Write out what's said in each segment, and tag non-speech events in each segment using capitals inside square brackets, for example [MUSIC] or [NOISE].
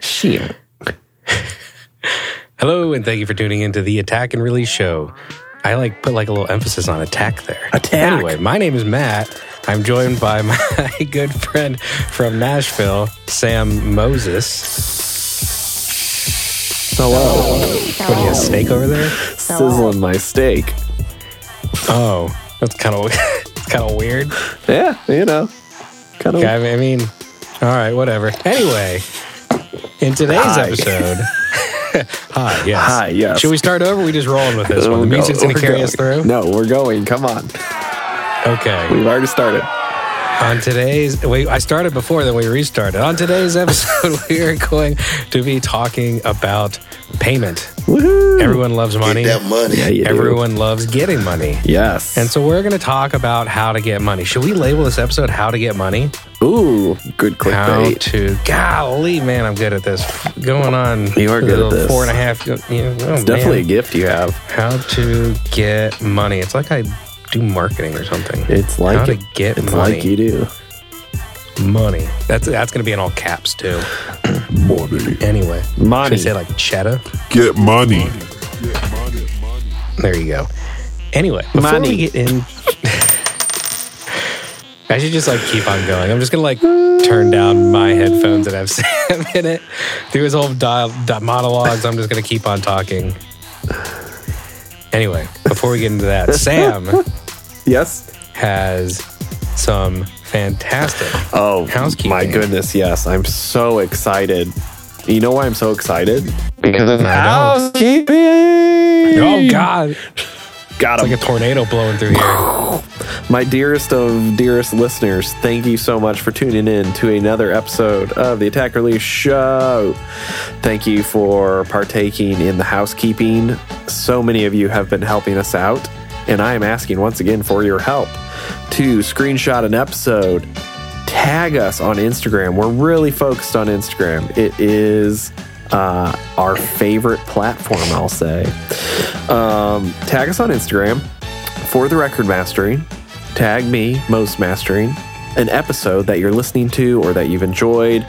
Shit. Hello, and thank you for tuning into the Attack and Release Show. I like put like a little emphasis on attack there. Attack. Anyway, my name is Matt. I'm joined by [LAUGHS] my good friend from Nashville, Sam Moses. Hello. What do you have, steak over there? Sizzling my steak. Oh, that's kind of [LAUGHS] kind of weird. Yeah, you know. Kind of. I mean, all right, whatever. Anyway, in today's Hi. episode. [LAUGHS] Hi, yes. Hi, yes. Should we start over? We just rolling with this one. The music's going to carry us through? No, we're going. Come on. Okay. We've already started. On today's, we, I started before, then we restarted. On today's episode, [LAUGHS] we are going to be talking about payment. Woohoo. Everyone loves money. Get that money. Yeah, you do. Everyone loves getting money. Yes. And so we're going to talk about how to get money. Should we label this episode "How to Get Money"? Ooh, good clickbait. How clickbait. to? Golly, man, I'm good at this. Going on. You are good at this. Four and a half. You know, oh, It's definitely a gift you have. how to get money. It's like I do marketing or something. It's like how to it- get It's money. like you do. money. That's that's going to be in all caps too. [CLEARS THROAT] Money. Anyway, Money. Should I say like cheddar? Get money. There you go. Anyway, before Money. we get in, [LAUGHS] I should just like keep on going. I'm just gonna like turn down my headphones that have [LAUGHS] Sam in it. Through his whole dial, di- monologues, I'm just gonna keep on talking. Anyway, before we get into that, [LAUGHS] Sam Yes. has some fantastic. Oh, Housekeeping. my goodness. Yes. I'm so excited. You know why I'm so excited? Because of housekeeping. Oh God! Got It's him. like a tornado blowing through here. [SIGHS] My dearest of dearest listeners, thank you so much for tuning in to another episode of the Attack Release Show. Thank you for partaking in the housekeeping. So many of you have been helping us out, and I am asking once again for your help to screenshot an episode, tag us on Instagram. We're really focused on Instagram. It is uh, our favorite platform, I'll say. Um, tag us on Instagram for the record mastering. Tag me, most mastering, an episode that you're listening to or that you've enjoyed.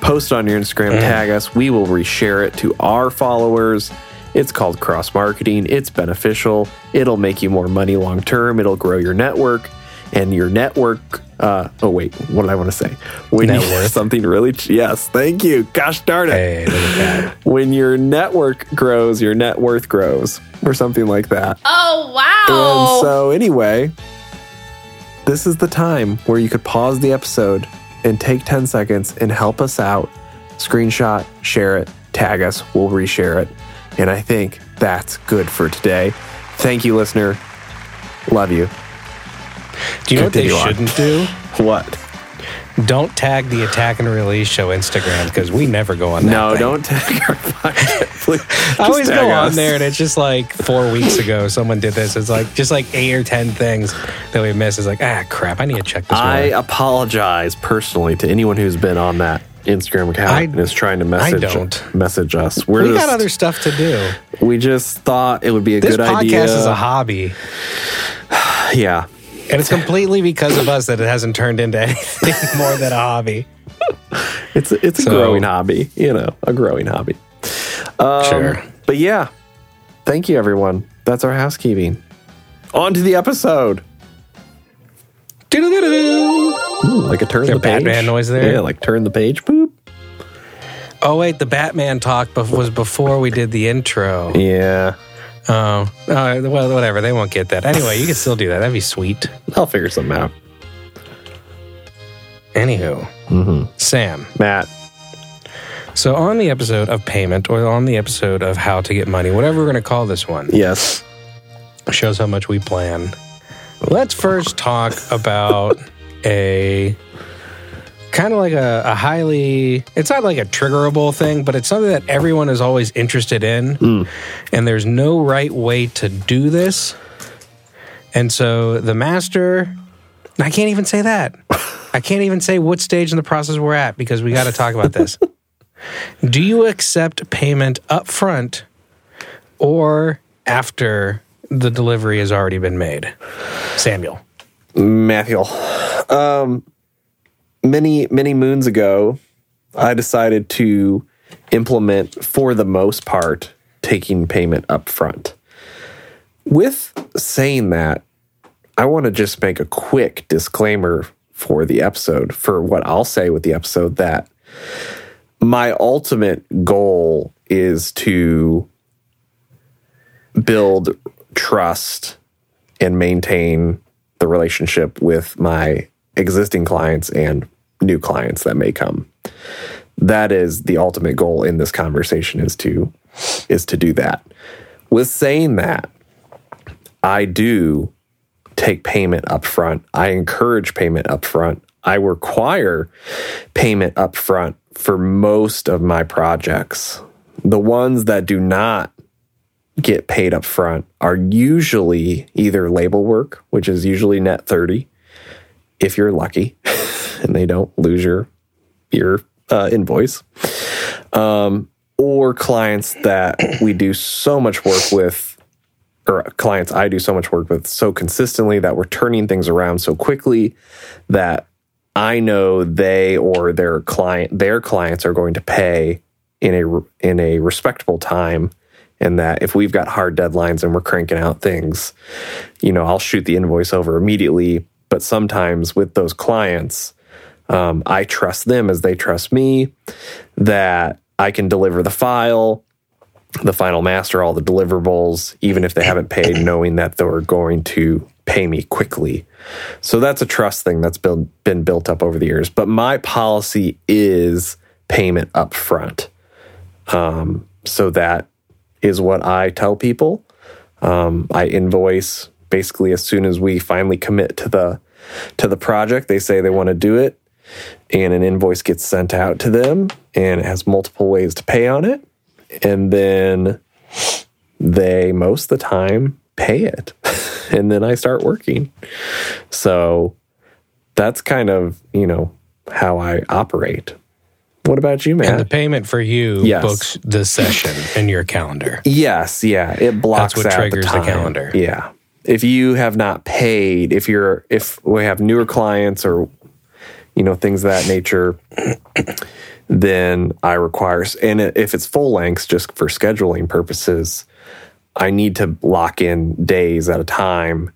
Post on your Instagram, tag us. We will reshare it to our followers. It's called cross marketing. It's beneficial. It'll make you more money long term. It'll grow your network. And your network, uh, oh, wait, what did I want to say? When Net worth. [LAUGHS] something really, yes, thank you. Gosh darn it Hey, look at that. [LAUGHS] when your network grows, your net worth grows, or something like that. Oh wow! And wow! so, anyway, this is the time where you could pause the episode and take 10 seconds and help us out. Screenshot, share it, tag us, we'll reshare it. And I think that's good for today. Thank you, listener. Love you. Do you know what they on. shouldn't do? What? Don't tag the Attack and Release Show Instagram because we never go on that. No, thing. don't tag our [LAUGHS] podcast. Please. [LAUGHS] I always go on there and it's just like four weeks ago someone did this. It's like just like eight or ten things that we missed. It's like ah crap, I need to check this. I more. apologize personally to anyone who's been on that Instagram account I- and is trying to message don't. message us. We're we just, got other stuff to do. we just thought it would be a This good idea. This podcast is a hobby, [SIGHS] yeah. And it's completely because of us that it hasn't turned into [LAUGHS] anything more than a hobby. It's it's a growing hobby, you know, a growing hobby. Um, sure. But yeah, thank you everyone. That's our housekeeping. On to the episode. Ooh, like a turn the page. Batman noise there? Yeah, like turn the page. Boop. Oh wait, the Batman talk was before we did the intro. Yeah, Oh, uh, well, whatever. They won't get that anyway. You can still do that. That'd be sweet. I'll figure something out. Anywho, Mm-hmm. Sam. Matt. So on the episode of payment, or on the episode of how to get money, whatever we're going to call this one, Yes. shows how much we plan. Let's first talk about a kind of like a, a highly, it's not like a triggerable thing, but it's something that everyone is always interested in. And there's no right way to do this. And so the master, I can't even say that. I can't even say what stage in the process we're at because we got to talk about this. [LAUGHS] do you accept payment up front or after the delivery has already been made? Samuel. Matthew. Um, many, many moons ago, I decided to implement, for the most part, taking payment up front. With saying that, I want to just make a quick disclaimer for the episode, for what I'll say with the episode, that my ultimate goal is to build trust and maintain the relationship with my existing clients and new clients that may come. That is the ultimate goal in this conversation is to is to do that. With saying that, I do take payment up front. I encourage payment up front. I require payment up front for most of my projects. The ones that do not get paid up front are usually either label work, which is usually net 30 if you're lucky [LAUGHS] and they don't lose your your uh, invoice. Um, or clients that we do so much work with or clients I do so much work with so consistently that we're turning things around so quickly that I know they or their client their clients are going to pay in a in a respectable time and that if we've got hard deadlines and we're cranking out things you know I'll shoot the invoice over immediately but sometimes with those clients um, I trust them as they trust me that I can deliver the file the final master all the deliverables even if they haven't paid knowing that they're going to pay me quickly. So that's a trust thing that's been, been built up over the years. But my policy is payment up front um, so that is what i tell people. Um, i invoice basically as soon as we finally commit to the to the project they say they want to do it and an invoice gets sent out to them and it has multiple ways to pay on it and then they most of the time pay it [LAUGHS] and then I start working. So that's kind of, you know, how I operate. What about you, man? And the payment for you Yes. books the session in your calendar. yes, yeah, it blocks That's what out triggers the, the calendar. Yeah. If you have not paid, if you're if we have newer clients or you know things of that nature, [CLEARS THROAT] then I require and if it's full lengths just for scheduling purposes, I need to lock in days at a time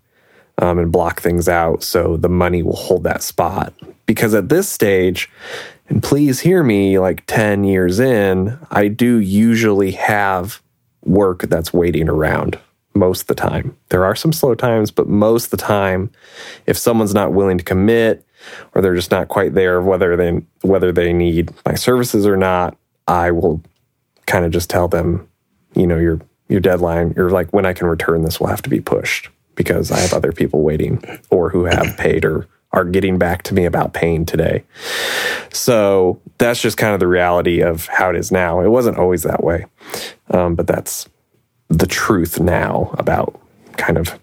um, and block things out so the money will hold that spot. Because at this stage, and please hear me, like 10 years in, I do usually have work that's waiting around most of the time. There are some slow times, but most of the time, if someone's not willing to commit or they're just not quite there, whether they whether they need my services or not, I will kind of just tell them, you know, your your deadline, you're like when I can return this will have to be pushed because I have other people waiting or who have paid or are getting back to me about paying today. So that's just kind of the reality of how it is now. It wasn't always that way, um, but that's the truth now about kind of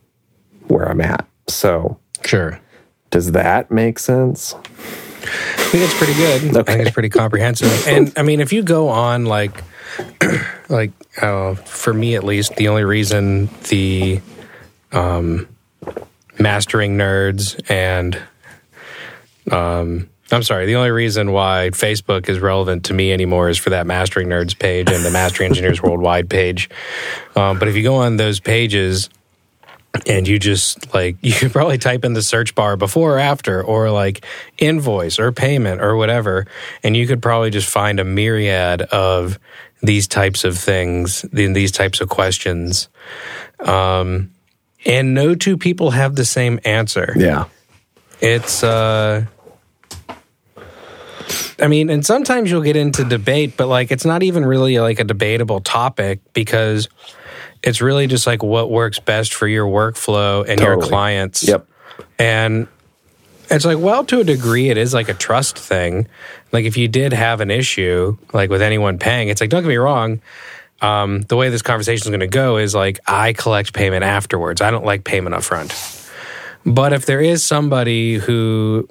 where I'm at. So Sure. does that make sense? I think it's pretty good. I think it's pretty comprehensive. And I mean, if you go on like, [CLEARS THROAT] like uh, for me at least, the only reason the um, mastering nerds and um, I'm sorry, the only reason why Facebook is relevant to me anymore is for that mastering nerds page and the mastering [LAUGHS] engineers worldwide page. Um, but if you go on those pages, and you just like [LAUGHS] you could probably type in the search bar before or after or like invoice or payment or whatever and you could probably just find a myriad of these types of things the- these types of questions um, and no two people have the same answer Yeah. it's uh I mean, and sometimes you'll get into debate, but like it's not even really like a debatable topic because it's really just like what works best for your workflow and your clients. Yep. And it's like, well, to a degree, it is like a trust thing. Like if you did have an issue, like with anyone paying, it's like, don't get me wrong. Um, the way this conversation is going to go is like I collect payment afterwards. I don't like payment up front. But if there is somebody who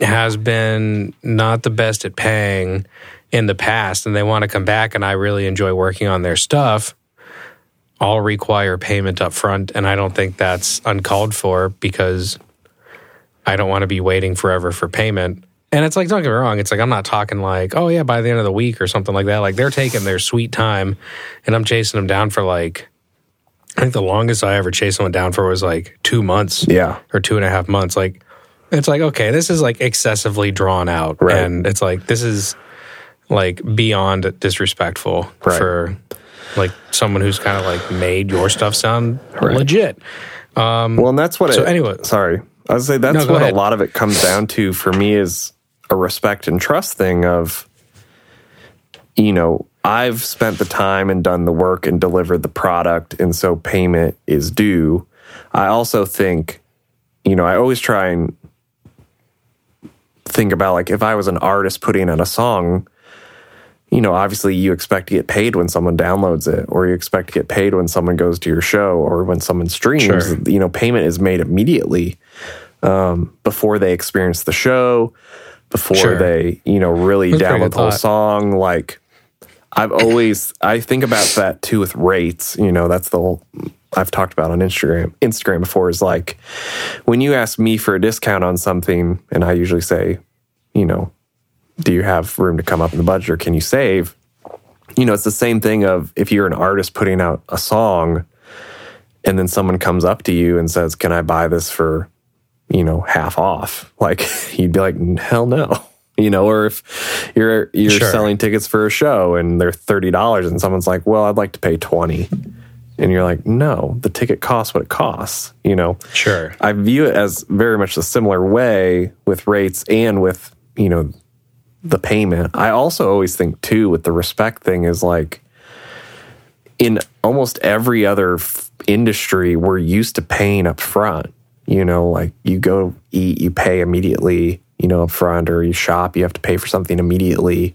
has been not the best at paying in the past and they want to come back and I really enjoy working on their stuff, I'll require payment up front. And I don't think that's uncalled for because I don't want to be waiting forever for payment. And it's like, don't get me wrong, it's like I'm not talking like, oh yeah, by the end of the week or something like that. Like they're taking their sweet time and I'm chasing them down for like I think the longest I ever chased someone down for was like two months. Yeah. Or two and a half months. Like it's like, okay, this is like excessively drawn out. Right. And it's like this is like beyond disrespectful Right. for like someone who's kind of like made your stuff sound Right. legit. Um, well, and that's what. So it, anyway- sorry, I would say that's No, what ahead. a lot of it comes down to for me is a respect and trust thing of, you know, I've spent the time and done the work and delivered the product, and so payment is due. I also think, you know, I always try and think about like if I was an artist putting out a song, you know, obviously you expect to get paid when someone downloads it, or you expect to get paid when someone goes to your show, or when someone streams. Sure. You know, payment is made immediately um, before they experience the show, before Sure. they, you know, really That's download the whole song. Like, I've always, I think about that too with rates. You know, that's the whole. I've talked about on Instagram. Instagram before is like when you ask me for a discount on something, and I usually say, you know, do you have room to come up in the budget or can you save? You know, it's the same thing of if you're an artist putting out a song and then someone comes up to you and says, Can I buy this for, you know, half off? [LAUGHS] Like you'd be like, Hell no. [LAUGHS] You know, or if you're you're Sure. selling tickets for a show and they're thirty dollars and someone's like, Well, I'd like to pay twenty. And you're like, No, the ticket costs what it costs, you know. Sure. I view it as very much a similar way with rates and with, you know, the payment. I also always think too with the respect thing is like in almost every other f- industry we're used to paying up front. You know, like you go eat, you pay immediately, you know, up front or you shop, you have to pay for something immediately.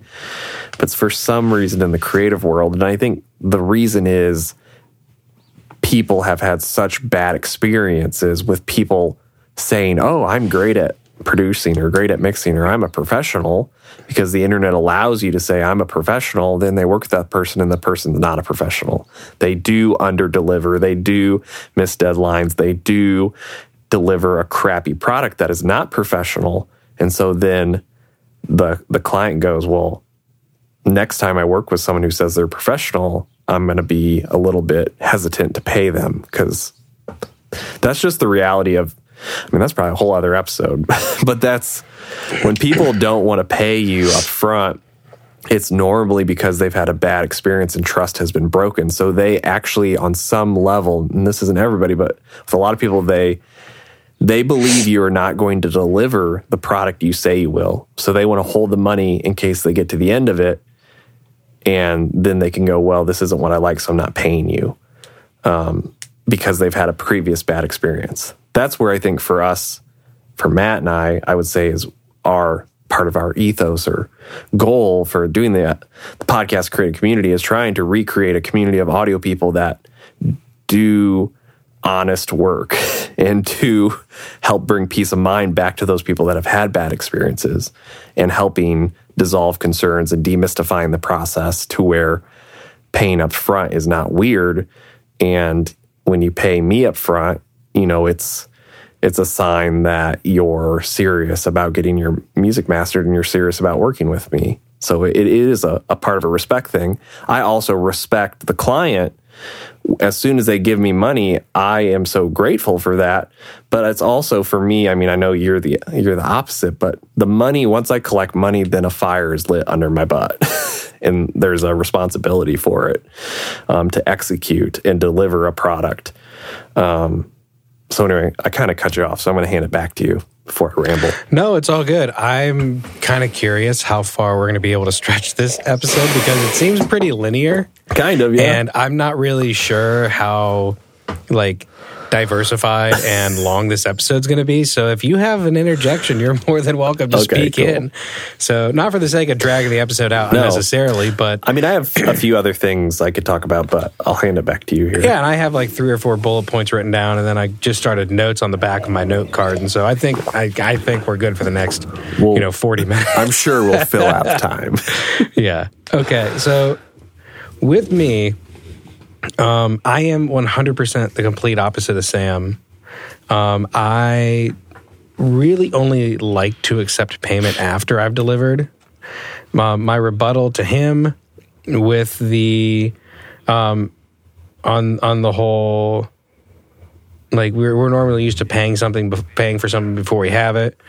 But for some reason in the creative world, and I think the reason is people have had such bad experiences with people saying, "Oh, I'm great at producing or great at mixing or I'm a professional," because the internet allows you to say I'm a professional, then they work with that person and the person's not a professional. They do under deliver, they do miss deadlines, they do deliver a crappy product that is not professional. And so then the the client goes, "Well, next time I work with someone who says they're professional, I'm going to be a little bit hesitant to pay them because that's just the reality of. I mean, that's probably a whole other episode, [LAUGHS] but that's when people don't want to pay you up front. It's normally because they've had a bad experience and trust has been broken. So they actually, on some level, and this isn't everybody, but with a lot of people, they they believe you are not going to deliver the product you say you will. So they want to hold the money in case they get to the end of it. And then they can go, well, this isn't what I like, so I'm not paying you um, because they've had a previous bad experience. That's where I think for us, for Matt and I, I would say is our part of our ethos or goal for doing the, the podcast creative community is trying to recreate a community of audio people that do honest work [LAUGHS] and to help bring peace of mind back to those people that have had bad experiences and helping dissolve concerns and demystifying the process to where paying up front is not weird. And when you pay me up front you know it's it's a sign that you're serious about getting your music mastered and you're serious about working with me. So it is a, a part of a respect thing. I also respect the client as soon as they give me money, I am so grateful for that. But it's also for me. I mean, I know you're the you're the opposite, but the money once I collect money, then a fire is lit under my butt, [LAUGHS] and there's a responsibility for it um, to execute and deliver a product. Um, so anyway, I kind of cut you off, so I'm going to hand it back to you before I ramble. No, it's all good. I'm kind of curious how far we're going to be able to stretch this episode because it seems pretty linear. Kind of, yeah. And I'm not really sure how like diversified and long this episode's going to be. So if you have an interjection, you're more than welcome to Okay, speak cool. in. So not for the sake of dragging the episode out No. unnecessarily, but I mean, I have a few other things I could talk about, but I'll hand it back to you here. yeah, and I have like three or four bullet points written down, and then I just started notes on the back of my note card, and so I think I, I think we're good for the next Well, you know forty minutes. I'm sure we'll fill out [LAUGHS] time. yeah. Okay. So with me, um, I am 100% the complete opposite of Sam. Um, I really only like to accept payment after I've delivered. My, my rebuttal to him with the um, on on the whole like we're we're normally used to paying something paying for something before we have it.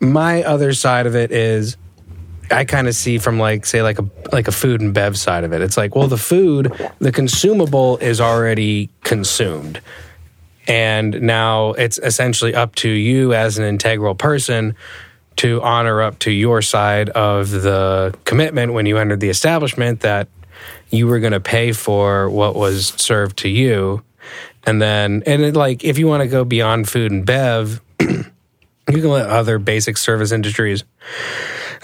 My other side of it is I kind of see from like say like a like a food and bev side of it. It's like, well, the food, the consumable is already consumed. And now it's essentially up to you as an integral person to honor up to your side of the commitment when you entered the establishment that you were going to pay for what was served to you. And then, and it, like, if you want to go beyond food and bev, [CLEARS THROAT] you can let other basic service industries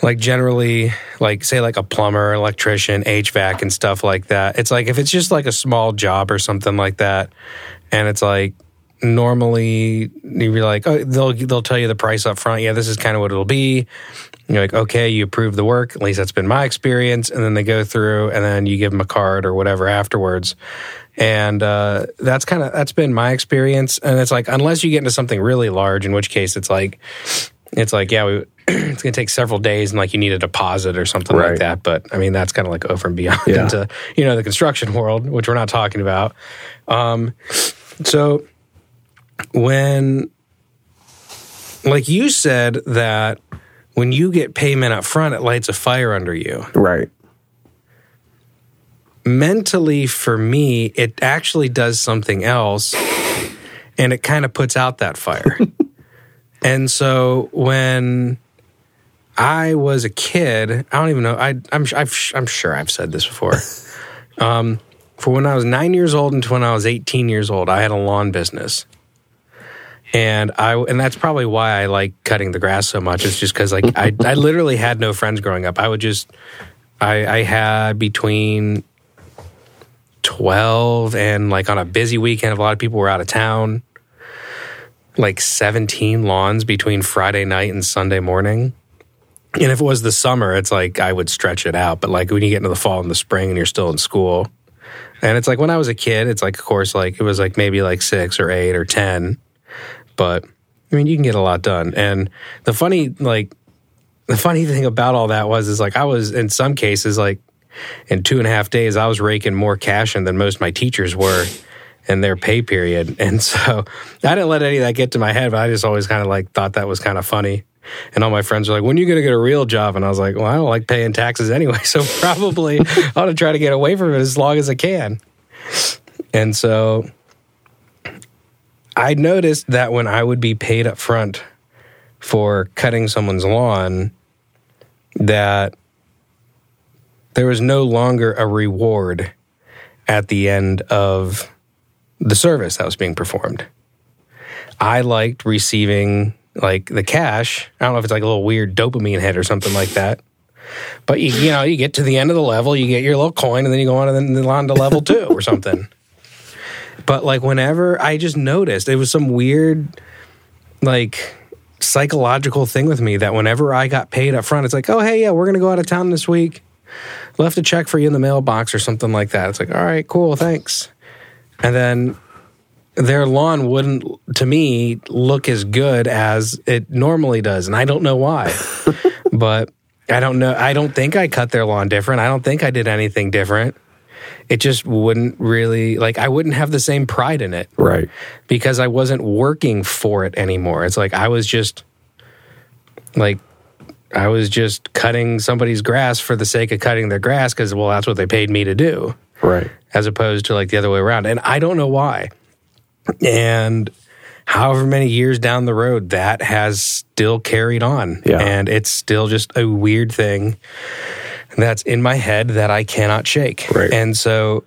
like generally like say like a plumber electrician hvac and stuff like that. It's like if it's just like a small job or something like that and it's like normally you'd be like oh they'll they'll tell you the price up front. Yeah this is kind of what it'll be. You're like okay you approve the work. At least that's been my experience. And then they go through and then you give them a card or whatever afterwards. And uh, that's kind of that's been my experience. And it's like unless you get into something really large in which case it's like it's like yeah we [CLEARS THROAT] it's going to take several days and like you need a deposit or something right. like that. But I mean, that's kind of like over and beyond yeah. into, you know, the construction world, which we're not talking about. Um, so when, like you said, that when you get payment up front, it lights a fire under you. Right. Mentally, for me, it actually does something else and it kind of puts out that fire. [LAUGHS] and so when I was a kid. I don't even know. I, I'm I've, I'm sure I've said this before. [LAUGHS] um, for when I was nine years old until when I was 18 years old, I had a lawn business, and I and that's probably why I like cutting the grass so much. It's just because like I [LAUGHS] I literally had no friends growing up. I would just I I had between 12 and like on a busy weekend, if a lot of people were out of town, like 17 lawns between Friday night and Sunday morning. And if it was the summer, it's like I would stretch it out. But like when you get into the fall and the spring and you're still in school, and it's like when I was a kid, it's like, of course, like it was like maybe like six or eight or 10. But I mean, you can get a lot done. And the funny, like, the funny thing about all that was, is like I was in some cases, like in two and a half days, I was raking more cash in than most of my teachers were in their pay period. And so I didn't let any of that get to my head, but I just always kind of like thought that was kind of funny. And all my friends were like, when are you going to get a real job? And I was like, well, I don't like paying taxes anyway. [LAUGHS] So probably I ought to try to get away from it as long as I can. And so I noticed that when I would be paid up front for cutting someone's lawn, that there was no longer a reward at the end of the service that was being performed. I liked receiving like the cash. I don't know if it's like a little weird dopamine hit or something like that. But you, you know, you get to the end of the level, you get your little coin, and then you go on and then on to level two or something. [LAUGHS] But like whenever I just noticed, it was some weird, like psychological thing with me that whenever I got paid up front, it's like, oh hey, yeah, we're gonna go out of town this week. Left a check for you in the mailbox or something like that. It's like, all right, cool, thanks. And then their lawn wouldn't to me look as good as it normally does and i don't know why. [LAUGHS] But i don't know i don't think i cut their lawn different. I don't think i did anything different. It just wouldn't really like i wouldn't have the same pride in it. Right. Because i wasn't working for it anymore. It's like i was just like i was just cutting somebody's grass for the sake of cutting their grass because well that's what they paid me to do. Right. As opposed to like the other way around. And i don't know why and however many years down the road, that has still carried on. Yeah. And it's still just a weird thing that's in my head that I cannot shake. Right. And so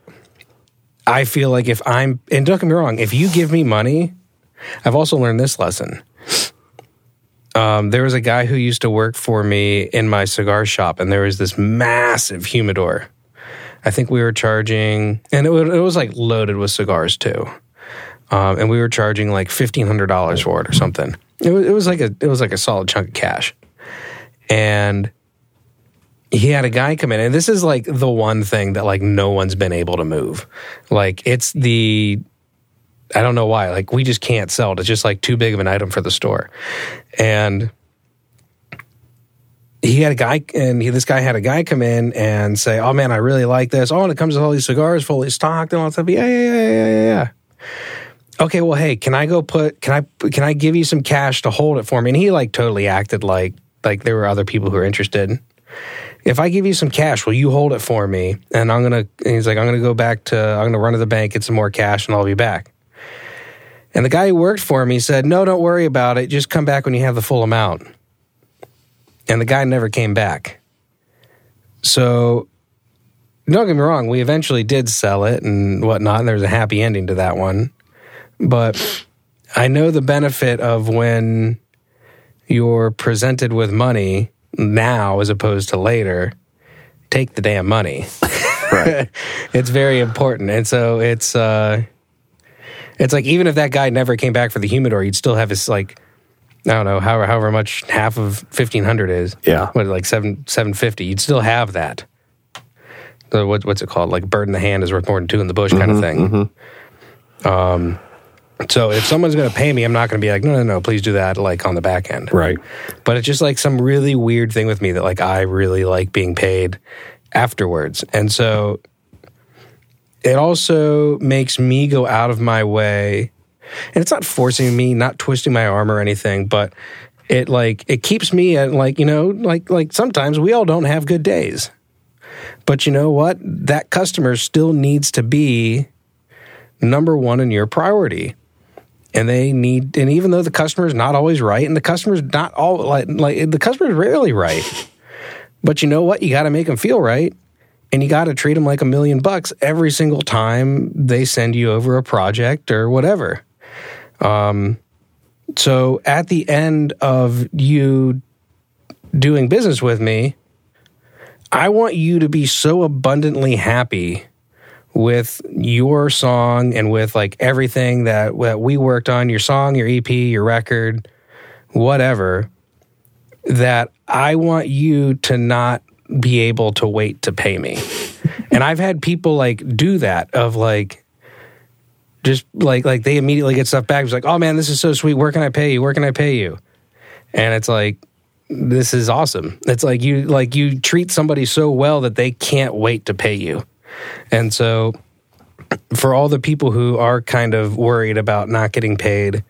I feel like if I'm, and don't get me wrong, if you give me money, I've also learned this lesson. Um, there was a guy who used to work for me in my cigar shop, and there was this massive humidor. I think we were charging, and it, it was like loaded with cigars too um, and we were charging like fifteen hundred dollars for it or something. It was, it was like a it was like a solid chunk of cash, and he had a guy come in, and this is like the one thing that like no one's been able to move. Like it's the I don't know why. Like we just can't sell it. It's just like too big of an item for the store. And he had a guy, and he, this guy had a guy come in and say, "Oh man, I really like this. Oh, and it comes with all these cigars fully stocked and all that stuff. Yeah, yeah, yeah, yeah, yeah, yeah." Okay, well, hey, can I go put? Can I can I give you some cash to hold it for me? And he like totally acted like like there were other people who were interested. If I give you some cash, will you hold it for me? And I'm gonna. And he's like, I'm gonna go back to. I'm gonna run to the bank, get some more cash, and I'll be back. And the guy who worked for me said, No, don't worry about it. Just come back when you have the full amount. And the guy never came back. So, don't get me wrong, we eventually did sell it and whatnot. And there was a happy ending to that one. But I know the benefit of when you're presented with money now as opposed to later, take the damn money. Right. [LAUGHS] it's very important. And so it's, uh, it's like even if that guy never came back for the humidor, you'd still have his like I don't know however however much half of fifteen hundred is. Yeah. what like seven seven fifty. You'd still have that. The, what, what's it called? Like bird in the hand is worth more than two in the bush kind of thing. Um, so if someone's going to pay me, I'm not going to be like, no, no, no, please do that like on the back end. Right. But it's just like some really weird thing with me that like I really like being paid afterwards. And so it also makes me go out of my way. And it's not forcing me, not twisting my arm or anything, but it like it keeps me at like, you know, like like sometimes we all don't have good days. But you know what? That customer still needs to be number 1 in your priority and they need and even though the customer is not always right and the customer's not all like like the customer's rarely right [LAUGHS] but you know what? You got to make them feel right and you got to treat them like a million bucks every single time they send you over a project or whatever. Um so at the end of you doing business with me i want you to be so abundantly happy with your song and with like everything that, that we worked on your song, your EP, your record, whatever, that I want you to not be able to wait to pay me. [LAUGHS] and I've had people like do that of like, just like like they immediately get stuff back. It's like, oh man, this is so sweet. Where can I pay you? Where can I pay you? And it's like, this is awesome. It's like you like you treat somebody so well that they can't wait to pay you. And so, for all the people who are kind of worried about not getting paid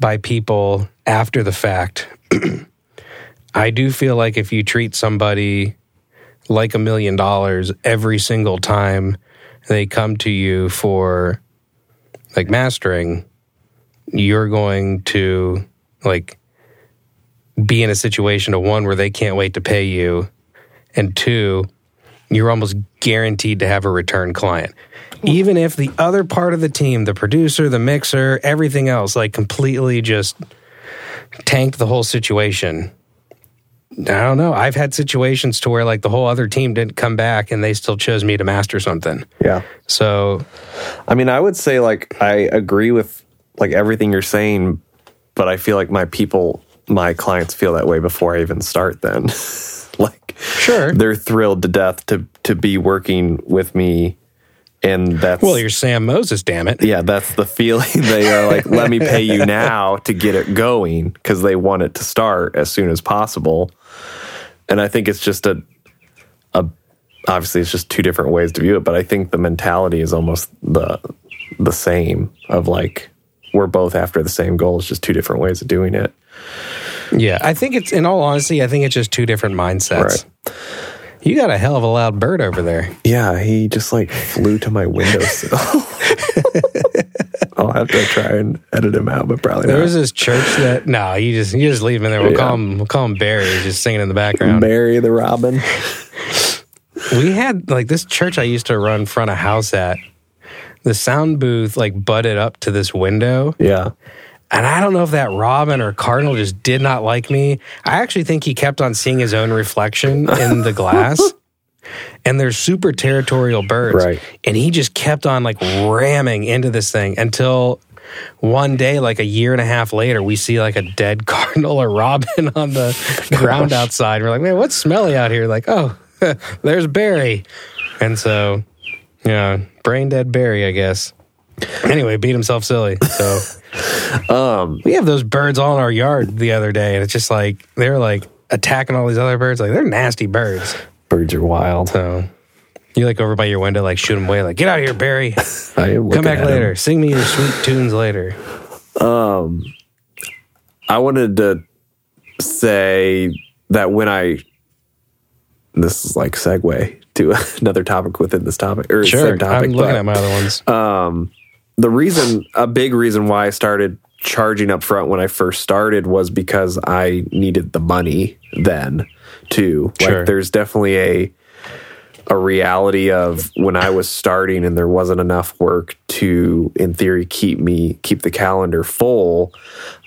by people after the fact, [CLEARS THROAT] I do feel like if you treat somebody like a million dollars every single time they come to you for like mastering, you're going to like be in a situation of one where they can't wait to pay you, and two, you're almost guaranteed to have a return client. Even if the other part of the team, the producer, the mixer, everything else, like completely just tanked the whole situation. I don't know. I've had situations to where like the whole other team didn't come back and they still chose me to master something. Yeah. So, I mean, I would say like I agree with like everything you're saying, but I feel like my people, my clients feel that way before I even start then. [LAUGHS] [LAUGHS] like Sure. they're thrilled to death to to be working with me and that's well, you're Sam Moses, damn it. yeah, that's the feeling. [LAUGHS] They are like, let me pay you now to get it going because they want it to start as soon as possible. And I think it's just a, a, obviously it's just two different ways to view it, but I think the mentality is almost the, the same of like, we're both after the same goal. It's just two different ways of doing it. Yeah. I think it's, in all honesty, I think it's just two different mindsets. You got a hell of a loud bird over there. Yeah, he just like flew to my windowsill. [LAUGHS] I'll have to try and edit him out, but probably There not. was this church that no, you just you just leave him there. We'll Yeah. call him we'll call him Barry, just singing in the background. Barry the Robin. we had like this church I used to run front of house at. The sound booth like butted up to this window, Yeah. And I don't know if that Robin or Cardinal just did not like me. I actually think he kept on seeing his own reflection in the glass. [LAUGHS] And they're super territorial birds. Right. And he just kept on like ramming into this thing until one day, like a year and a half later, we see like a dead [LAUGHS] cardinal or robin on the [LAUGHS] ground outside. We're like, man, what's smelly out here? Like, oh, there's Barry. And so, yeah, brain dead Barry, I guess. Anyway, beat himself silly. So [LAUGHS] Um, we have those birds all in our yard the other day, and it's just like they're like attacking all these other birds. Like they're nasty birds. birds are wild. So you like over by your window, like shoot them away, like get out of here, Barry. [LAUGHS] I Come back later. Sing me your sweet tunes later. Um, I wanted to say that when I this is like segue to [LAUGHS] another topic within this topic or Sure, same topic. I'm looking but at my other ones. The reason, a big reason why I started charging up front when I first started was because I needed the money then too. Sure. Like there's definitely a a reality of when I was starting and there wasn't enough work to in theory keep me keep the calendar full,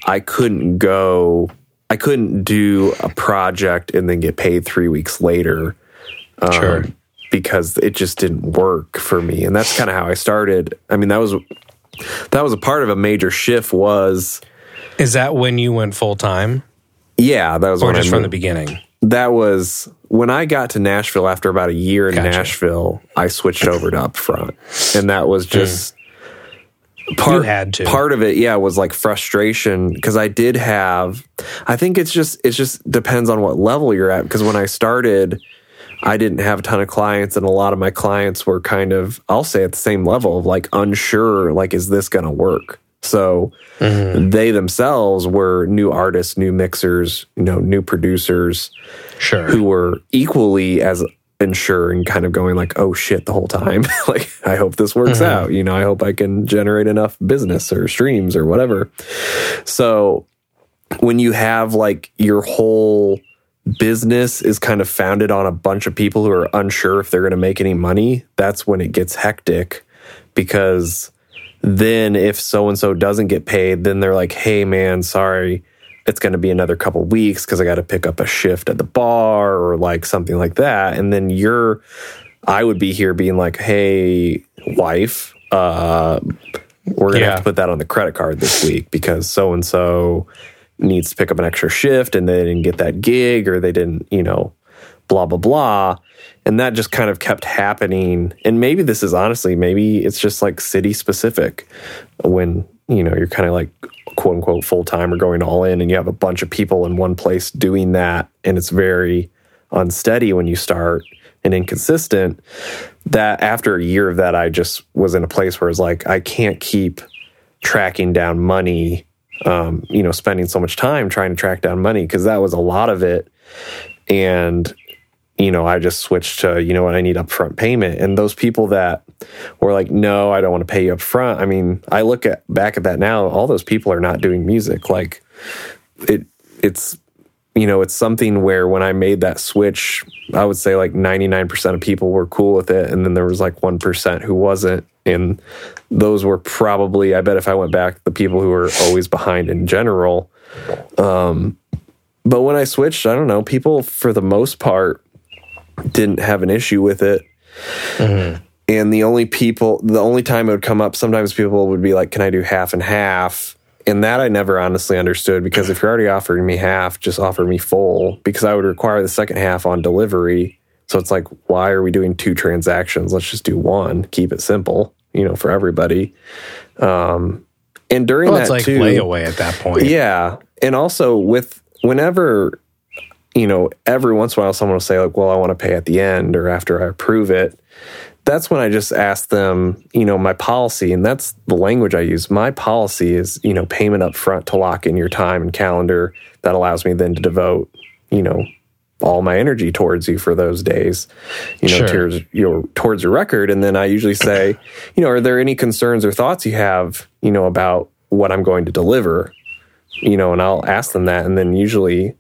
I couldn't go I couldn't do a project and then get paid 3 weeks later um, sure. Because it just didn't work for me and that's kind of how I started. I mean that was that was a part of a major shift was Is that when you went full time, yeah, that was or when I just from the beginning? that was when I got to Nashville after about a year in Gotcha. Nashville, I switched over to upfront. And that was hmm. just part You had to. part of it, yeah, was like frustration because I did have I think it's just it just depends on what level you're at. Because when I started, I didn't have a ton of clients, and a lot of my clients were kind of, I'll say at the same level of like unsure, like, is this gonna work? So mm-hmm. they themselves were new artists, new mixers, you know, new producers Sure. who were equally as unsure and kind of going like, "Oh shit!" the whole time. [LAUGHS] like, I hope this works mm-hmm. out. You know, I hope I can generate enough business or streams or whatever. So when you have like your whole business is kind of founded on a bunch of people who are unsure if they're going to make any money, that's when it gets hectic because then if so and so doesn't get paid, then they're like, "Hey man, sorry, it's going to be another couple weeks because I got to pick up a shift at the bar or like something like that." And then you're, I would be here being like, "Hey, wife, uh, we're gonna Yeah. have to put that on the credit card this week because so and so needs to pick up an extra shift and they didn't get that gig or they didn't, you know, blah blah blah." And that just kind of kept happening. And maybe this is honestly, maybe it's just like city specific when, you know, you're kind of like quote unquote full time or going all in and you have a bunch of people in one place doing that and it's very unsteady when you start and inconsistent. That after a year of that, I just was in a place where it's like, I can't keep tracking down money, um, you know, spending so much time trying to track down money because that was a lot of it. And you know, I just switched to, you know what, I need upfront payment. And those people that were like, no, I don't want to pay you upfront. I mean, I look at back at that now, all those people are not doing music. Like it, it's, you know, it's something where when I made that switch, I would say like 99% of people were cool with it. And then there was like 1% who wasn't. And those were probably, I bet if I went back, the people who were always behind in general. Um, but when I switched, I don't know, people for the most part didn't have an issue with it. And the only people, the only time it would come up, sometimes people would be like, Can I do half and half? And that I never honestly understood because if you're already offering me half, just offer me full because I would require the second half on delivery. So it's like, why are we doing two transactions? Let's just do one, keep it simple, you know, for everybody. Um, and during Well, that it's like too, layaway at that point. yeah. And also with whenever, you know, every once in a while someone will say, like, well, I want to pay at the end or after I approve it. That's when I just ask them, you know, my policy, and that's the language I use. My policy is, you know, payment up front to lock in your time and calendar. That allows me then to devote, you know, all my energy towards you for those days, you know, Sure. towards your towards your record. And then I usually say, you know, are there any concerns or thoughts you have, you know, about what I'm going to deliver? You know, and I'll ask them that. And then usually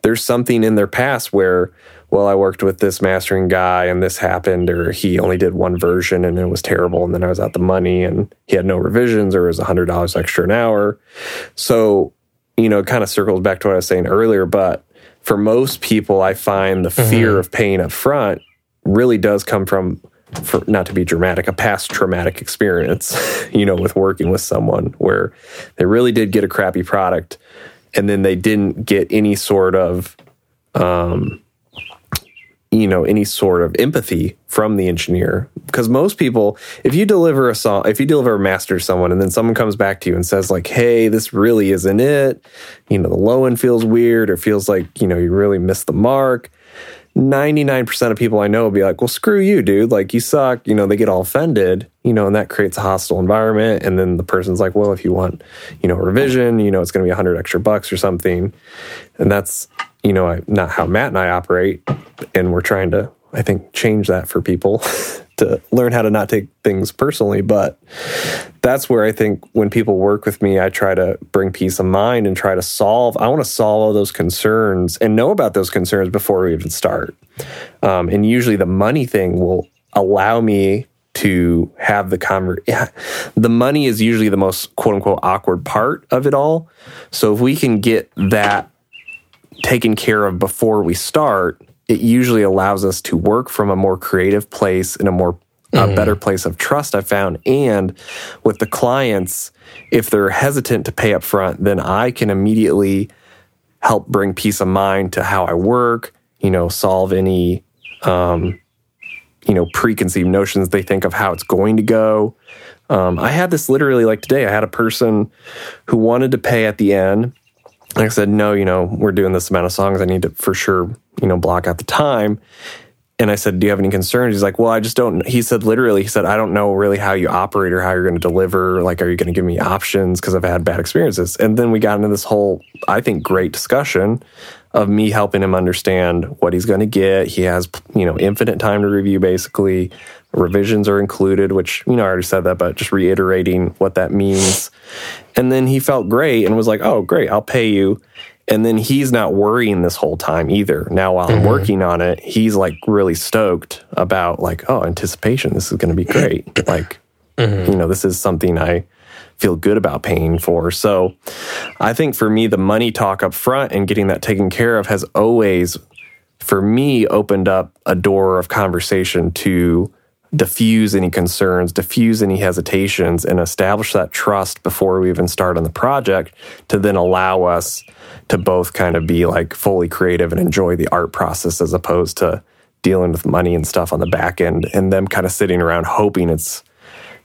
there's something in their past where, well, I worked with this mastering guy and this happened, or he only did one version and it was terrible. And then I was out the money and he had no revisions or it was $100 extra an hour. So, you know, it kind of circles back to what I was saying earlier. But for most people, I find the fear of paying up front really does come from, for, not to be dramatic, a past traumatic experience, [LAUGHS] you know, with working with someone where they really did get a crappy product and then they didn't get any sort of, um, you know, any sort of empathy from the engineer because most people, if you deliver a song, if you deliver a master to someone, and then someone comes back to you and says like, "Hey, this really isn't it," you know, the low end feels weird or feels like you know you really missed the mark. 99% of people I know will be like, well, screw you, dude. Like, you suck. You know, they get all offended, you know, and that creates a hostile environment. And then the person's like, well, if you want, you know, revision, you know, it's going to be a hundred extra bucks or something. And that's, you know, not how Matt and I operate. And we're trying to, I think, change that for people [LAUGHS] to learn how to not take things personally. But that's where I think when people work with me, I try to bring peace of mind and try to solve. I want to solve all those concerns and know about those concerns before we even start. Um, and usually the money thing will allow me to have the convert. [LAUGHS] The money is usually the most quote unquote awkward part of it all. So if we can get that taken care of before we start, it usually allows us to work from a more creative place in a more a better place of trust I found. And with the clients, if they're hesitant to pay up front, then I can immediately help bring peace of mind to how I work, you know, solve any um, you know, preconceived notions they think of how it's going to go. Um, I had this literally like today. I had a person who wanted to pay at the end. I said, no, you know, we're doing this amount of songs. I need to for sure, you know, block out the time. And I said, Do you have any concerns? He's like, Well, I just don't. He said, literally, he said, I don't know really how you operate or how you're going to deliver. Like, are you going to give me options? Because I've had bad experiences. And then we got into this whole, I think, great discussion of me helping him understand what he's going to get. He has, you know, infinite time to review basically. Revisions are included, which, you know, I already said that, but just reiterating what that means. And then he felt great and was like, oh, great, I'll pay you. And then he's not worrying this whole time either. Now, while I'm mm-hmm. working on it, he's like really stoked about, like, oh, anticipation, this is going to be great. [CLEARS THROAT] like, mm-hmm. you know, this is something I feel good about paying for. So I think for me, the money talk up front and getting that taken care of has always, for me, opened up a door of conversation to diffuse any concerns, diffuse any hesitations, and establish that trust before we even start on the project to then allow us to both kind of be like fully creative and enjoy the art process as opposed to dealing with money and stuff on the back end and them kind of sitting around hoping it's,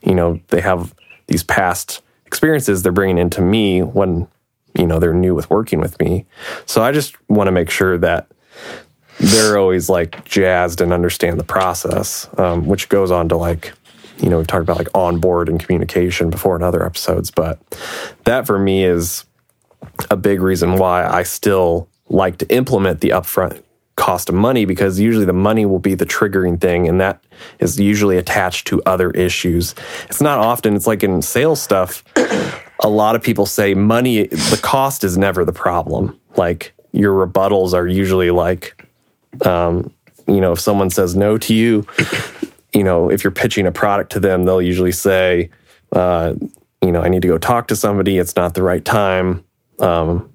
you know, they have these past experiences they're bringing into me when, you know, they're new with working with me. So I just want to make sure that they're always like jazzed and understand the process, um, which goes on to like, you know, we've talked about like onboard and communication before in other episodes, but that for me is a big reason why I still like to implement the upfront cost of money because usually the money will be the triggering thing and that is usually attached to other issues. It's not often, it's like in sales stuff, a lot of people say money, the cost is never the problem. Like your rebuttals are usually like, um, you know, if someone says no to you, you know, if you're pitching a product to them, they'll usually say, uh, you know, I need to go talk to somebody. It's not the right time. Um,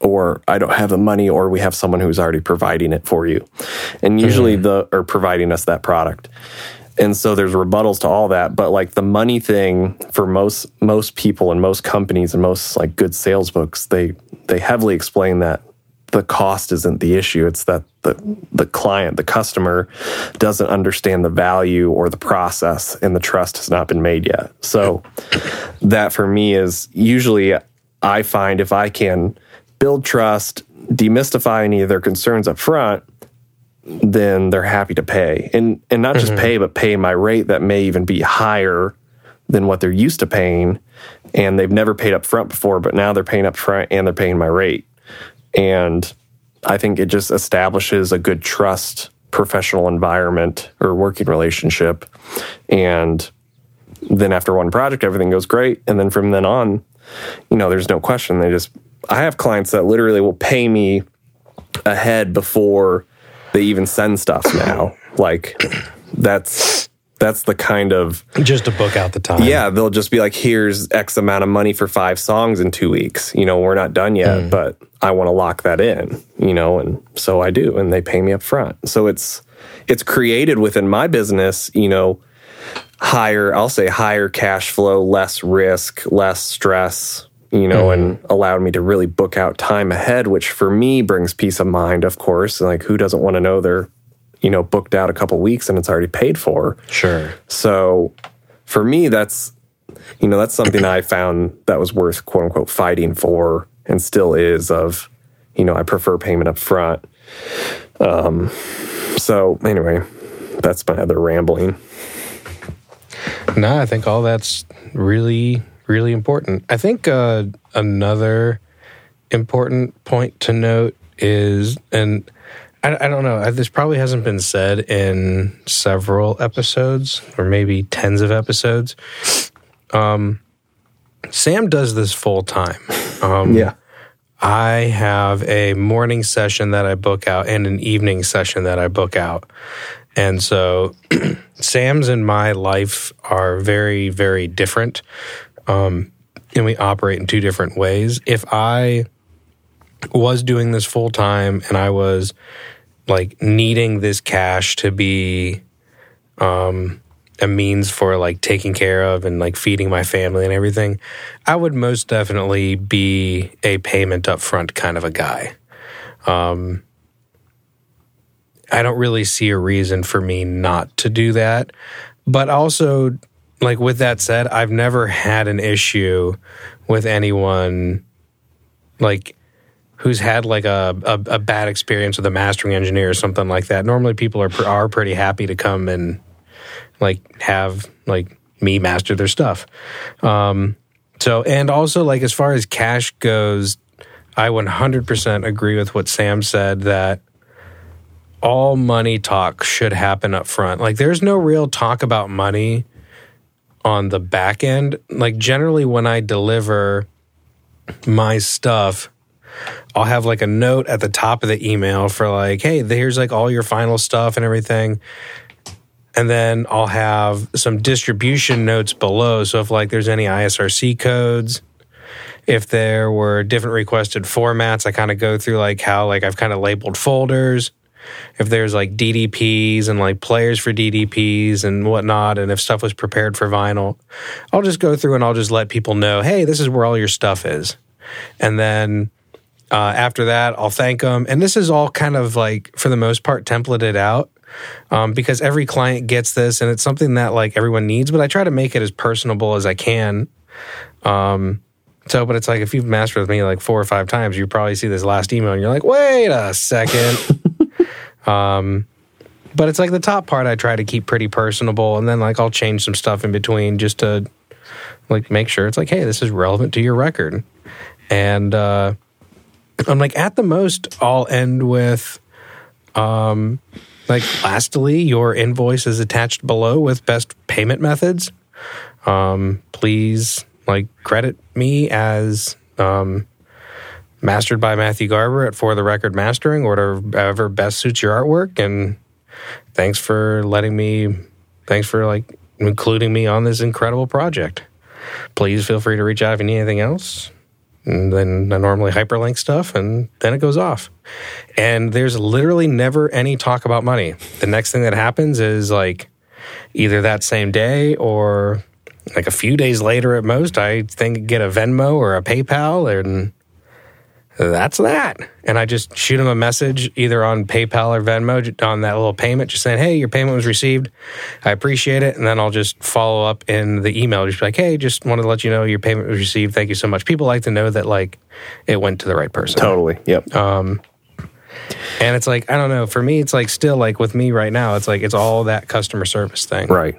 or I don't have the money, or we have someone who's already providing it for you. And usually the, or providing us that product. And so there's rebuttals to all that. But like the money thing for most, most people and most companies and most like good sales books, they, they heavily explain that the cost isn't the issue. It's that the the client, the customer, doesn't understand the value or the process, and the trust has not been made yet. So that for me is usually I find if I can build trust, demystify any of their concerns up front, then they're happy to pay. And and not just mm-hmm. pay, but pay my rate that may even be higher than what they're used to paying. And they've never paid up front before, but now they're paying up front and they're paying my rate. And I think it just establishes a good trust professional environment or working relationship. And then after one project, everything goes great. And then from then on, you know, there's no question. They just, I have clients that literally will pay me ahead before they even send stuff now. Like that's, that's the kind of Just to book out the time. yeah, they'll just be like, here's X amount of money for five songs in two weeks. You know, we're not done yet, hmm. but I want to lock that in, you know, and so I do, and they pay me up front. So it's it's created within my business, you know, higher, I'll say higher cash flow, less risk, less stress, you know, hmm. and allowed me to really book out time ahead, which for me brings peace of mind, of course. Like who doesn't want to know they're you know, booked out a couple weeks and it's already paid for. Sure. So for me, that's, you know, that's something I found that was worth quote unquote fighting for and still is of, you know, I prefer payment up front. Um, so anyway, that's my other rambling. No, I think all that's really, really important. I think uh, another important point to note is, and I, I don't know, this probably hasn't been said in several episodes or maybe tens of episodes. Um, Sam does this full time. Um, Yeah. I have a morning session that I book out and an evening session that I book out. And so [CLEARS THROAT] Sam's and my life are very, very different. Um, and we operate in two different ways. If I was doing this full time and I was like needing this cash to be um, a means for like taking care of and like feeding my family and everything, I would most definitely be a payment up front kind of a guy. Um, I don't really see a reason for me not to do that. But also, like with that said, I've never had an issue with anyone like who's had like a, a, a bad experience with a mastering engineer or something like that. Normally, people are are pretty happy to come and like have like me master their stuff. Um, so and also like as far as cash goes, I 100% agree with what Sam said that all money talk should happen up front. Like there's no real talk about money on the back end. Like generally when I deliver my stuff, I'll have like a note at the top of the email for like, hey, here's like all your final stuff and everything. And then I'll have some distribution notes below. So if like there's any ISRC codes, if there were different requested formats, I kind of go through like how like I've kind of labeled folders. If there's like DDPs and like players for DDPs and whatnot, and if stuff was prepared for vinyl, I'll just go through and I'll just let people know, hey, this is where all your stuff is. And then uh, after that, I'll thank them. And this is all kind of like, for the most part, templated out um, because every client gets this and it's something that like everyone needs, but I try to make it as personable as I can. Um, so, but it's like if you've mastered with me like four or five times, you probably see this last email and you're like, wait a second. [LAUGHS] um, but it's like the top part I try to keep pretty personable, and then like I'll change some stuff in between just to like make sure it's like, hey, this is relevant to your record. And uh, I'm like, at the most, I'll end with, um, like, lastly, your invoice is attached below with best payment methods. Um, please, like, credit me as um, mastered by Matthew Garber at For the Record Mastering, or whatever best suits your artwork. And thanks for letting me, thanks for like including me on this incredible project. Please feel free to reach out if you need anything else. And then I normally hyperlink stuff and then it goes off. And there's literally never any talk about money. The next thing that happens is like either that same day or like a few days later at most, I think get a Venmo or a PayPal and that's that. And I just shoot them a message either on PayPal or Venmo on that little payment, just saying, hey, your payment was received. I appreciate it. And then I'll just follow up in the email, just be like, hey, just wanted to let you know your payment was received. Thank you so much. People like to know that like it went to the right person. Totally. Yep. Um, and it's like, I don't know, for me, it's like still like with me right now, it's like it's all that customer service thing. right.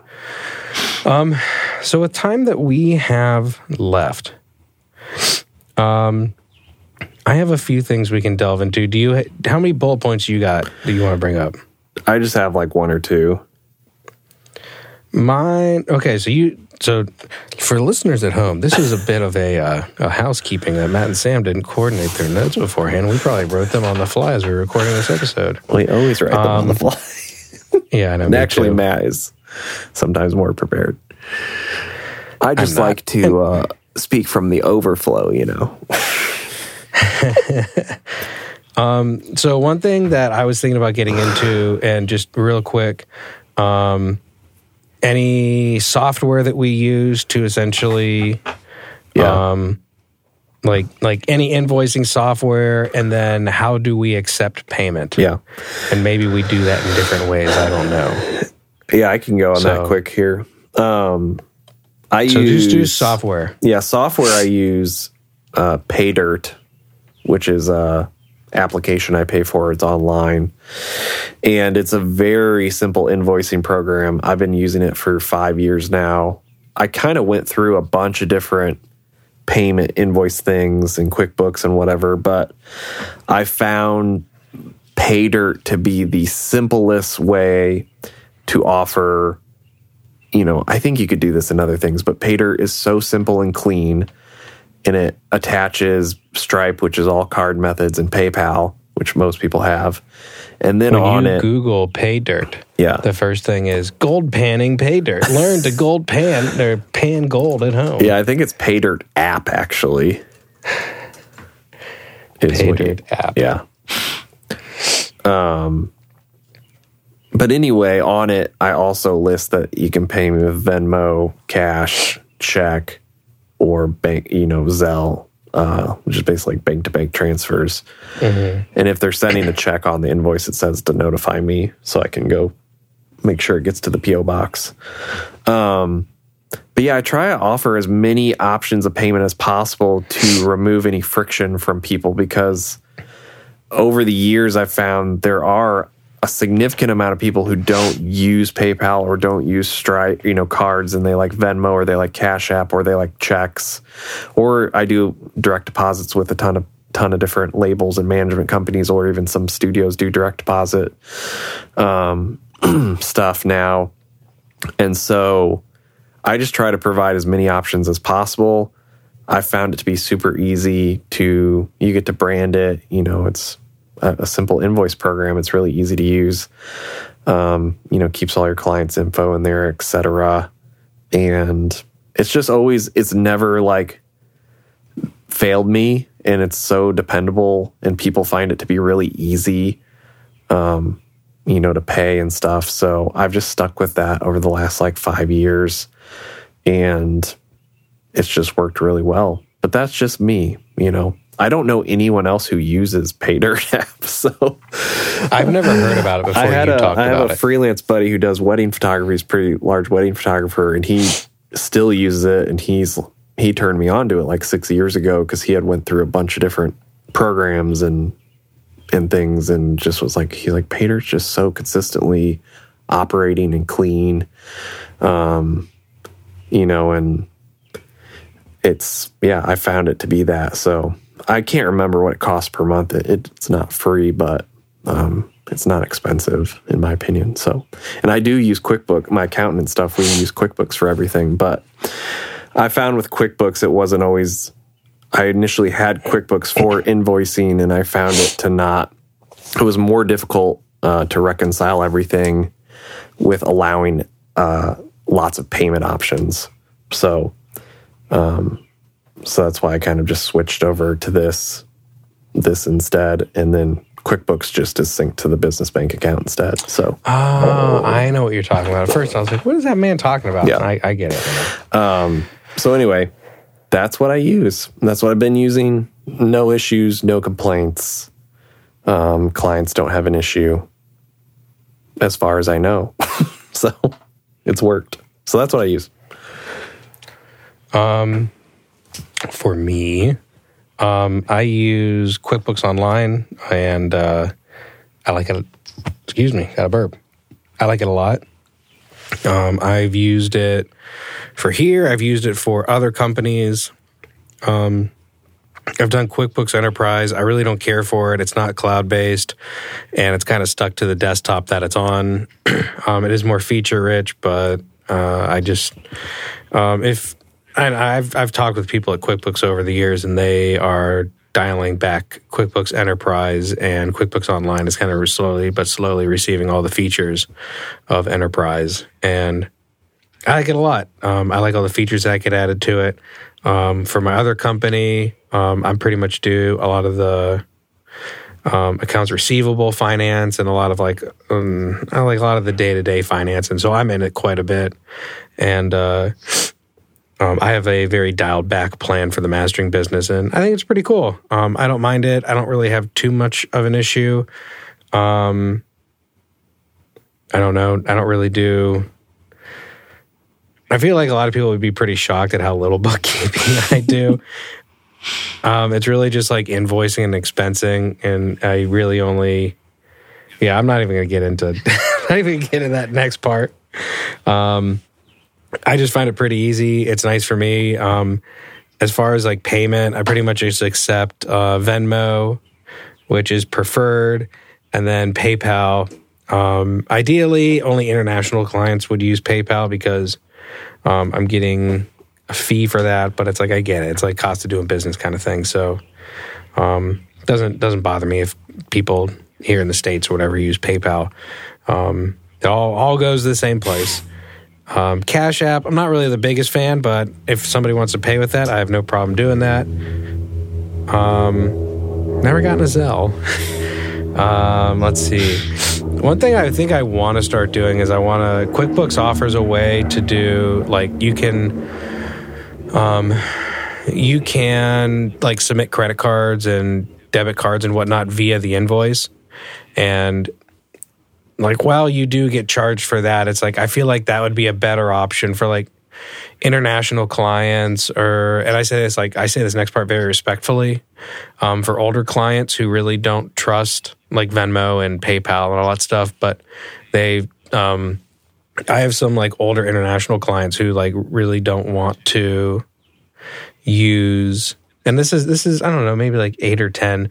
Um, so with time that we have left, um, I have a few things we can delve into. Do you? How many bullet points you got? Do you want to bring up? I just have like one or two. Mine. Okay, so you. So for listeners at home, this is a bit of a, uh, a housekeeping that Matt and Sam didn't coordinate their notes beforehand. We probably wrote them on the fly as we were recording this episode. We always write them on the Um, fly. [LAUGHS] Yeah, I know. Actually, too. Matt is sometimes more prepared. I just not. like to uh, speak from the overflow, you know. [LAUGHS] [LAUGHS] So one thing that I was thinking about getting into, and just real quick, um, any software that we use to essentially Yeah. um, like like any invoicing software, and then how do we accept payment? Yeah. and maybe we do that in different ways. I don't know. Yeah, I can go on that quick here. Um, I So use just do software. Yeah, software I use uh, PayDirt, which is a application I pay for. It's online, and it's a very simple invoicing program. I've been using it for five years now. I kind of went through a bunch of different payment invoice things and QuickBooks and whatever, but I found PayDirt to be the simplest way to offer you know, I think you could do this in other things, but PayDirt is so simple and clean, and it attaches Stripe, which is all card methods, and PayPal, which most people have, and then When on you it, Google pay dirt, yeah, the first thing is gold panning pay dirt. Learn to gold pan or pan gold at home. yeah, I think it's pay dirt app actually. Is Pay dirt app. Yeah. Um, but anyway, on it, I also list that you can pay me with Venmo, cash, check, or bank, you know, Zelle, uh, which is basically bank to bank transfers. And if they're sending a check on the invoice, it says to notify me so I can go make sure it gets to the PO box. Um, but yeah, I try to offer as many options of payment as possible to remove any friction from people because over the years I've found there are a significant amount of people who don't use PayPal or don't use Stripe, you know, cards and they like Venmo or they like Cash App or they like checks. Or I do direct deposits with a ton of ton of different labels and management companies or even some studios do direct deposit um, [CLEARS THROAT] stuff now. And so I just try to provide as many options as possible. I found it to be super easy to you get to brand it. You know, it's a, simple invoice program. It's really easy to use. Um, you know, keeps all your clients' info in there, etc. And it's just always it's never like failed me, and it's so dependable, and people find it to be really easy. Um, you know, to pay and stuff. So I've just stuck with that over the last like five years and it's just worked really well. But that's just me, you know. I don't know anyone else who uses PayDirt [LAUGHS] app, so I've never heard about it before I had you a talked I have about a it. freelance buddy who does wedding photography. He's a pretty large wedding photographer, and he still uses it. And he's he turned me on to it like six years ago because he had went through a bunch of different programs and and things, and just was like he's like PayDirt's just so consistently operating and clean, um, you know, and it's yeah, I found it to be that. So I can't remember what it costs per month. It, it's not free, but um, it's not expensive in my opinion. So, and I do use QuickBooks. My accountant and stuff, we use QuickBooks for everything. But I found with QuickBooks, it wasn't always. I initially had QuickBooks for invoicing, and I found it to not. It was more difficult uh, to reconcile everything with allowing uh, lots of payment options. So, um, so that's why I kind of just switched over to this, this instead, and then QuickBooks just is synced to the business bank account instead. So, Oh, I know what you're talking about. At first, I was like, "What is that man talking about?" Yeah. I, I get it. um, so anyway, that's what I use. That's what I've been using. No issues, no complaints. Um, clients don't have an issue, as far as I know. [LAUGHS] so, it's worked. So that's what I use. For me, um, I use QuickBooks Online, and uh, I like it. Excuse me, got a burp. I like it a lot. Um, I've used it for here. I've used it for other companies. Um, I've done QuickBooks Enterprise. I really don't care for it. It's not cloud based, and it's kind of stuck to the desktop that it's on. [CLEARS THROAT] um, it is more feature rich, but uh, I just um, if and I've I've talked with people at QuickBooks over the years, and they are dialing back QuickBooks Enterprise and QuickBooks Online is kind of slowly but slowly receiving all the features of Enterprise, and I like it a lot. Um, I like all the features that get added to it. Um, for my other company, um, I'm pretty much do a lot of the um, accounts receivable finance and a lot of like um, I like a lot of the day to day finance, and so I'm in it quite a bit. And uh, um, I have a very dialed back plan for the mastering business, and I think it's pretty cool. Um, I don't mind it. I don't really have too much of an issue. Um, I don't know. I don't really do. I feel like a lot of people would be pretty shocked at how little [LAUGHS] bookkeeping I do. um, it's really just like invoicing and expensing, and I really only. Yeah, I'm not even going to get into. [LAUGHS] not even get into that next part. Um, I just find it pretty easy. It's nice for me. Um, as far as like payment, I pretty much just accept uh, Venmo, which is preferred, and then PayPal. Um, ideally, only international clients would use PayPal because um, I'm getting a fee for that. But it's like I get it; it's like cost of doing business kind of thing. So um, doesn't doesn't bother me if people here in the states or whatever use PayPal. Um, it all all goes to the same place. Um, Cash App, I'm not really the biggest fan, but if somebody wants to pay with that, I have no problem doing that. Um, never gotten a Zelle. [LAUGHS] um, let's see. One thing I think I want to start doing is I want to. QuickBooks offers a way to do like you can, um, you can like submit credit cards and debit cards and whatnot via the invoice, and like while you do get charged for that. It's like i feel like that would be a better option for like international clients or and i say this like i say this next part very respectfully um, for older clients who really don't trust like venmo and paypal and all that stuff but they um, i have some like older international clients who like really don't want to use and this is this is i don't know maybe like eight or ten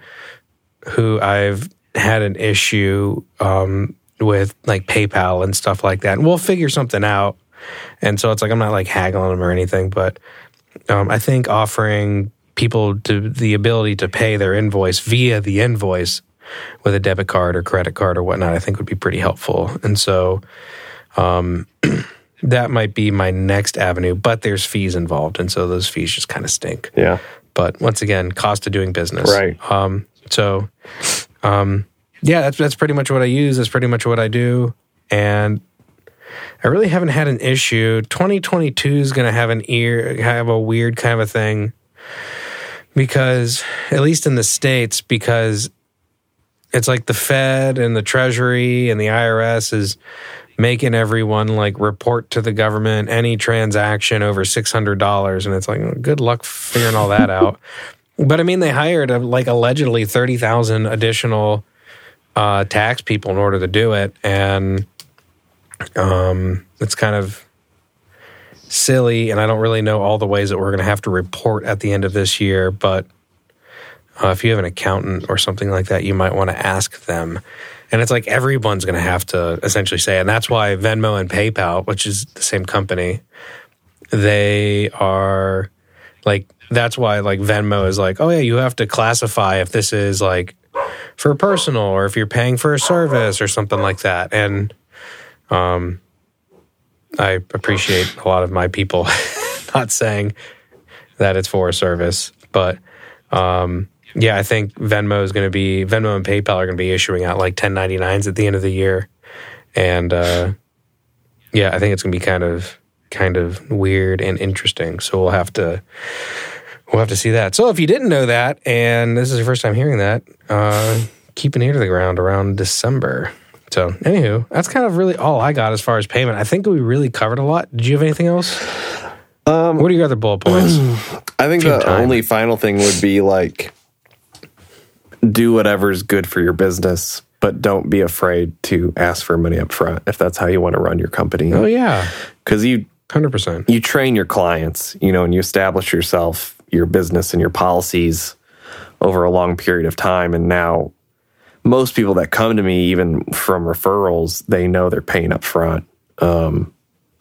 who i've had an issue um, with like PayPal and stuff like that. And we'll figure something out. And so it's like I'm not like haggling them or anything, but um, I think offering people to the ability to pay their invoice via the invoice with a debit card or credit card or whatnot, I think would be pretty helpful. And so um, [CLEARS THROAT] that might be my next avenue, but there's fees involved, and so those fees just kind of stink. Yeah. But once again, cost of doing business. Right. Um, so, um, yeah, that's that's pretty much what I use. That's pretty much what I do, and I really haven't had an issue. 2022 is going to have an ear have a weird kind of a thing because at least in the states because it's like the Fed and the Treasury and the IRS is making everyone like report to the government any transaction over $600 and it's like good luck figuring all that out. [LAUGHS] But I mean they hired uh, like allegedly 30,000 additional uh, tax people in order to do it, and um, it's kind of silly. And I don't really know all the ways that we're going to have to report at the end of this year. But uh, if you have an accountant or something like that, you might want to ask them. And it's like everyone's going to have to essentially say, and that's why Venmo and PayPal, which is the same company, they are like that's why like Venmo is like, oh yeah, you have to classify if this is like for personal or if you're paying for a service or something like that. And um, I appreciate a lot of my people [LAUGHS] not saying that it's for a service, but um, yeah, I think Venmo is going to be Venmo and PayPal are going to be issuing out like 1099s at the end of the year, and uh, yeah, I think it's going to be kind of kind of weird and interesting. So we'll have to we'll have to see that. So if you didn't know that, and this is your first time hearing that, uh, keep an ear to the ground around December. So, anywho, that's kind of really all I got as far as payment. I think we really covered a lot. Did you have anything else? Um, what are your other bullet points? [CLEARS THROAT] I think the only final thing would be like do whatever's good for your business, but don't be afraid to ask for money up front if that's how you want to run your company. Oh yeah, because you hundred percent you train your clients, you know, and you establish yourself, your business, and your policies over a long period of time, and now most people that come to me, even from referrals, they know they're paying up front. Um,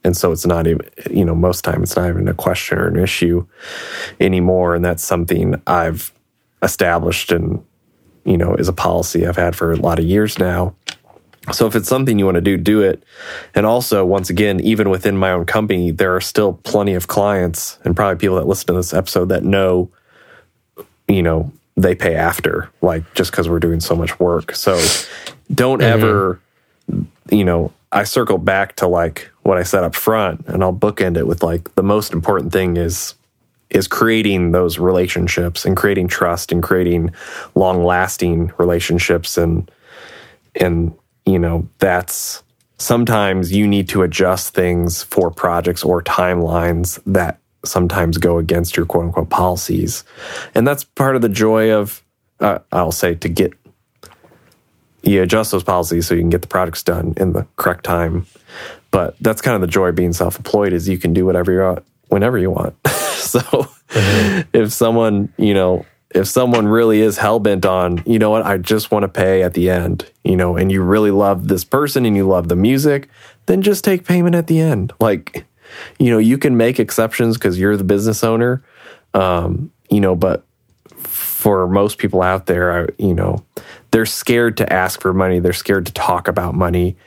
and so it's not even, you know, most time it's not even a question or an issue anymore. And that's something I've established and, you know, is a policy I've had for a lot of years now. So if it's something you want to do, do it. And also, once again, even within my own company, there are still plenty of clients and probably people that listen to this episode that know, you know, they pay after, like just because we're doing so much work. So don't mm-hmm. ever, you know, I circle back to like what I said up front, and I'll bookend it with like the most important thing is is creating those relationships and creating trust and creating long lasting relationships and and you know that's sometimes you need to adjust things for projects or timelines that sometimes go against your quote unquote policies. And that's part of the joy of uh, i'll say to get you adjust those policies so you can get the projects done in the correct time. But that's kind of the joy of being self-employed is you can do whatever you want whenever you want. [LAUGHS] So if someone you know if someone really is hell bent on, you know what, I just want to pay at the end, you know, and you really love this person and you love the music, then just take payment at the end. Like, you know, you can make exceptions because you're the business owner, um, you know, but for most people out there, I, you know, they're scared to ask for money, they're scared to talk about money.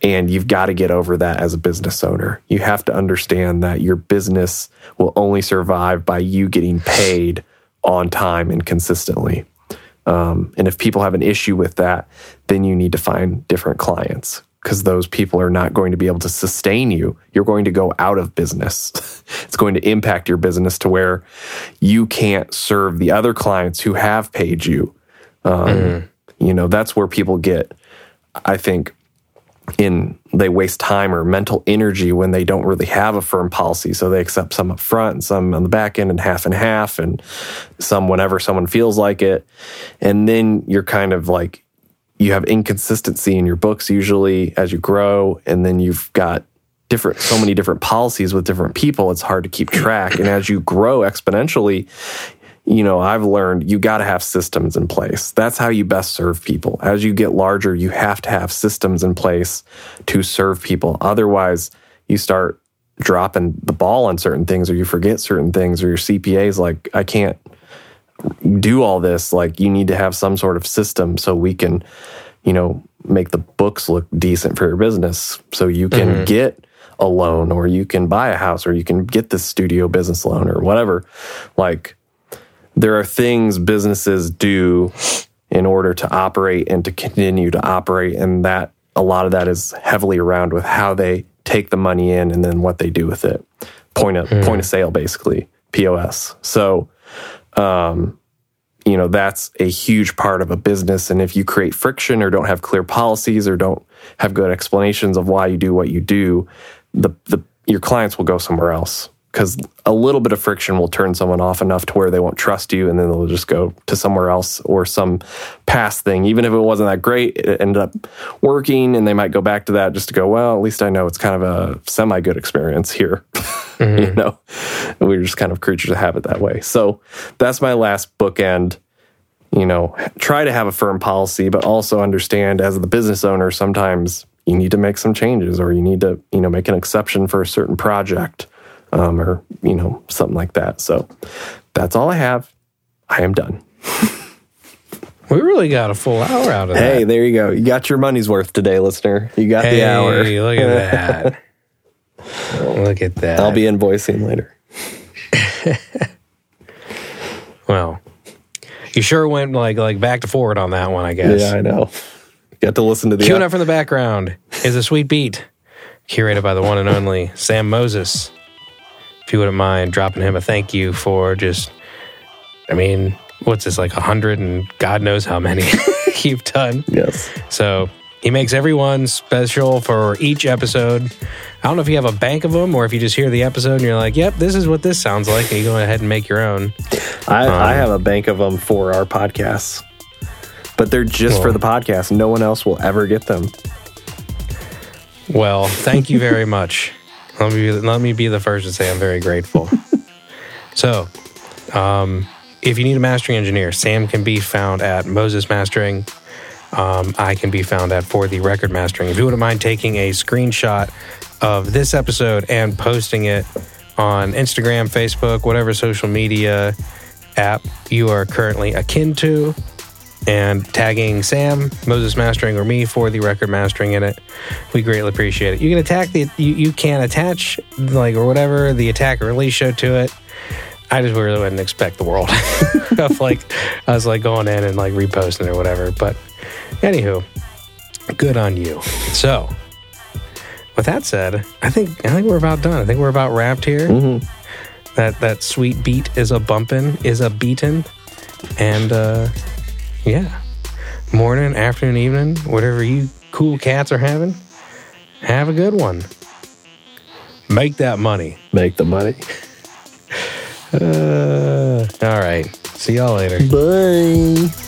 And you've got to get over that as a business owner. You have to understand that your business will only survive by you getting paid on time and consistently. Um, and if people have an issue with that, then you need to find different clients because those people are not going to be able to sustain you. You're going to go out of business. [LAUGHS] it's going to impact your business to where you can't serve the other clients who have paid you. Um, mm. You know, that's where people get, I think, in they waste time or mental energy when they don't really have a firm policy. So they accept some up front and some on the back end and half and half and some whenever someone feels like it. And then you're kind of like you have inconsistency in your books usually as you grow and then you've got different so many different policies with different people it's hard to keep track and as you grow exponentially you know, I've learned you got to have systems in place. That's how you best serve people. As you get larger, you have to have systems in place to serve people. Otherwise, you start dropping the ball on certain things or you forget certain things or your CPA's like, I can't do all this. Like, you need to have some sort of system so we can, you know, make the books look decent for your business so you can mm-hmm. get a loan or you can buy a house or you can get this studio business loan or whatever. Like, there are things businesses do in order to operate and to continue to operate and that a lot of that is heavily around with how they take the money in and then what they do with it. Point of mm. point of sale basically pos so um, you know that's a huge part of a business and if you create friction or don't have clear policies or don't have good explanations of why you do what you do the, the your clients will go somewhere else because a little bit of friction will turn someone off enough to where they won't trust you and then they'll just go to somewhere else or some past thing. Even if it wasn't that great it ended up working and they might go back to that just to go well at least i know it's kind of a semi good experience here. [LAUGHS] Mm-hmm. you know? We're just kind of creatures of habit that way. So that's my last bookend. You know try to have a firm policy but also understand as the business owner sometimes you need to make some changes or you need to you know make an exception for a certain project um, or you know something like that. So that's all I have. I am done. [LAUGHS] we really got a full hour out of hey, that. Hey, there you go. You got your money's worth today, listener. You got hey, the hour. look at [LAUGHS] that. look at that. I'll be invoicing later. [LAUGHS] well, you sure went like like back to forward on that one, I guess. Yeah, I know. Got to listen to the queuing up from the background is a sweet beat, curated by the one and only Sam Moses if you wouldn't mind dropping him a thank you for just, I mean, what's this, like a hundred and God knows how many [LAUGHS] you've done. Yes. So he makes everyone special for each episode. I don't know if you have a bank of them or if you just hear the episode and you're like, yep, this is what this sounds like. And you go ahead and make your own. I, um, I have a bank of them for our podcasts, but they're just well, for the podcast. No one else will ever get them. Well, thank you very [LAUGHS] much. Let me let me be the first to say I'm very grateful. [LAUGHS] so, um, if you need a mastering engineer, Sam can be found at Moses Mastering. Um, I can be found at For the Record Mastering. If you wouldn't mind taking a screenshot of this episode and posting it on Instagram, Facebook, whatever social media app you are currently akin to, and tagging Sam, Moses Mastering, or me for the record mastering in it. We greatly appreciate it. You can attack the you, you can attach like or whatever the attack or release show to it. I just really wouldn't expect the world [LAUGHS] of like I was like going in and like reposting or whatever. But anywho, good on you. So with that said, I think I think we're about done. I think we're about wrapped here. Mm-hmm. That that sweet beat is a bumpin', is a beaten, and uh, yeah, morning, afternoon, evening, whatever you cool cats are having, have a good one. Make that money. Make the money. Uh, all right. See y'all later. Bye.